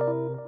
you